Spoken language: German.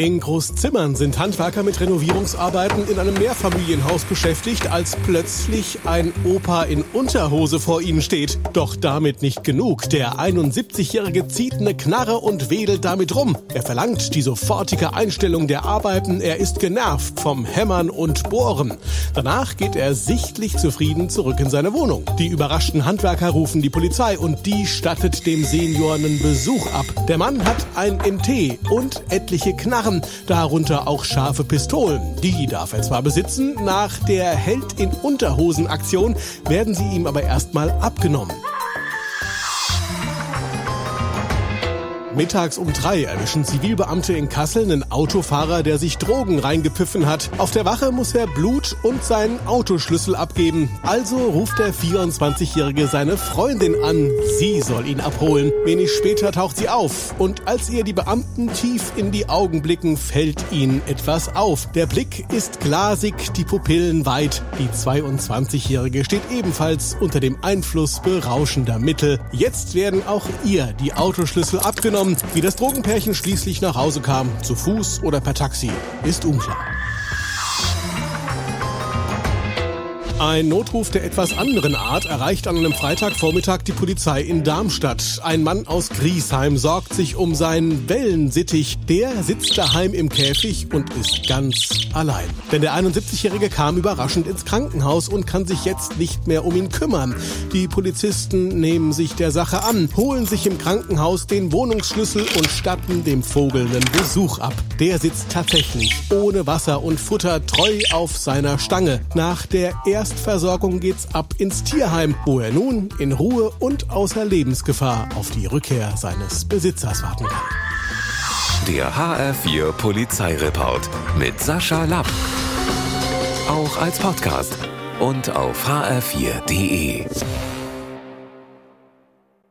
In Großzimmern sind Handwerker mit Renovierungsarbeiten in einem Mehrfamilienhaus beschäftigt, als plötzlich ein Opa in Unterhose vor ihnen steht. Doch damit nicht genug. Der 71-Jährige zieht eine Knarre und wedelt damit rum. Er verlangt die sofortige Einstellung der Arbeiten. Er ist genervt vom Hämmern und Bohren. Danach geht er sichtlich zufrieden zurück in seine Wohnung. Die überraschten Handwerker rufen die Polizei und die stattet dem Senior einen Besuch ab. Der Mann hat ein MT und etliche Knarren Waffen, darunter auch scharfe Pistolen. Die darf er zwar besitzen, nach der Held in Unterhosen Aktion werden sie ihm aber erstmal abgenommen. Mittags um drei erwischen Zivilbeamte in Kassel einen Autofahrer, der sich Drogen reingepfiffen hat. Auf der Wache muss er Blut und seinen Autoschlüssel abgeben. Also ruft der 24-Jährige seine Freundin an. Sie soll ihn abholen. Wenig später taucht sie auf. Und als ihr die Beamten tief in die Augen blicken, fällt ihnen etwas auf. Der Blick ist glasig, die Pupillen weit. Die 22-Jährige steht ebenfalls unter dem Einfluss berauschender Mittel. Jetzt werden auch ihr die Autoschlüssel abgenommen genommen. Wie das Drogenpärchen schließlich nach Hause kam, zu Fuß oder per Taxi, ist unklar. Ein Notruf der etwas anderen Art erreicht an einem Freitagvormittag die Polizei in Darmstadt. Ein Mann aus Griesheim sorgt sich um seinen Wellensittich. Der sitzt daheim im Käfig und ist ganz allein. Denn der 71-Jährige kam überraschend ins Krankenhaus und kann sich jetzt nicht mehr um ihn kümmern. Die Polizisten nehmen sich der Sache an, holen sich im Krankenhaus den Wohnungsschlüssel und statten dem Vogel einen Besuch ab. Der sitzt tatsächlich ohne Wasser und Futter treu auf seiner Stange. Nach der ersten Erstversorgung geht's ab ins Tierheim, wo er nun in Ruhe und außer Lebensgefahr auf die Rückkehr seines Besitzers warten kann. Der HR4 Polizeireport mit Sascha Lapp. Auch als Podcast und auf hr4.de.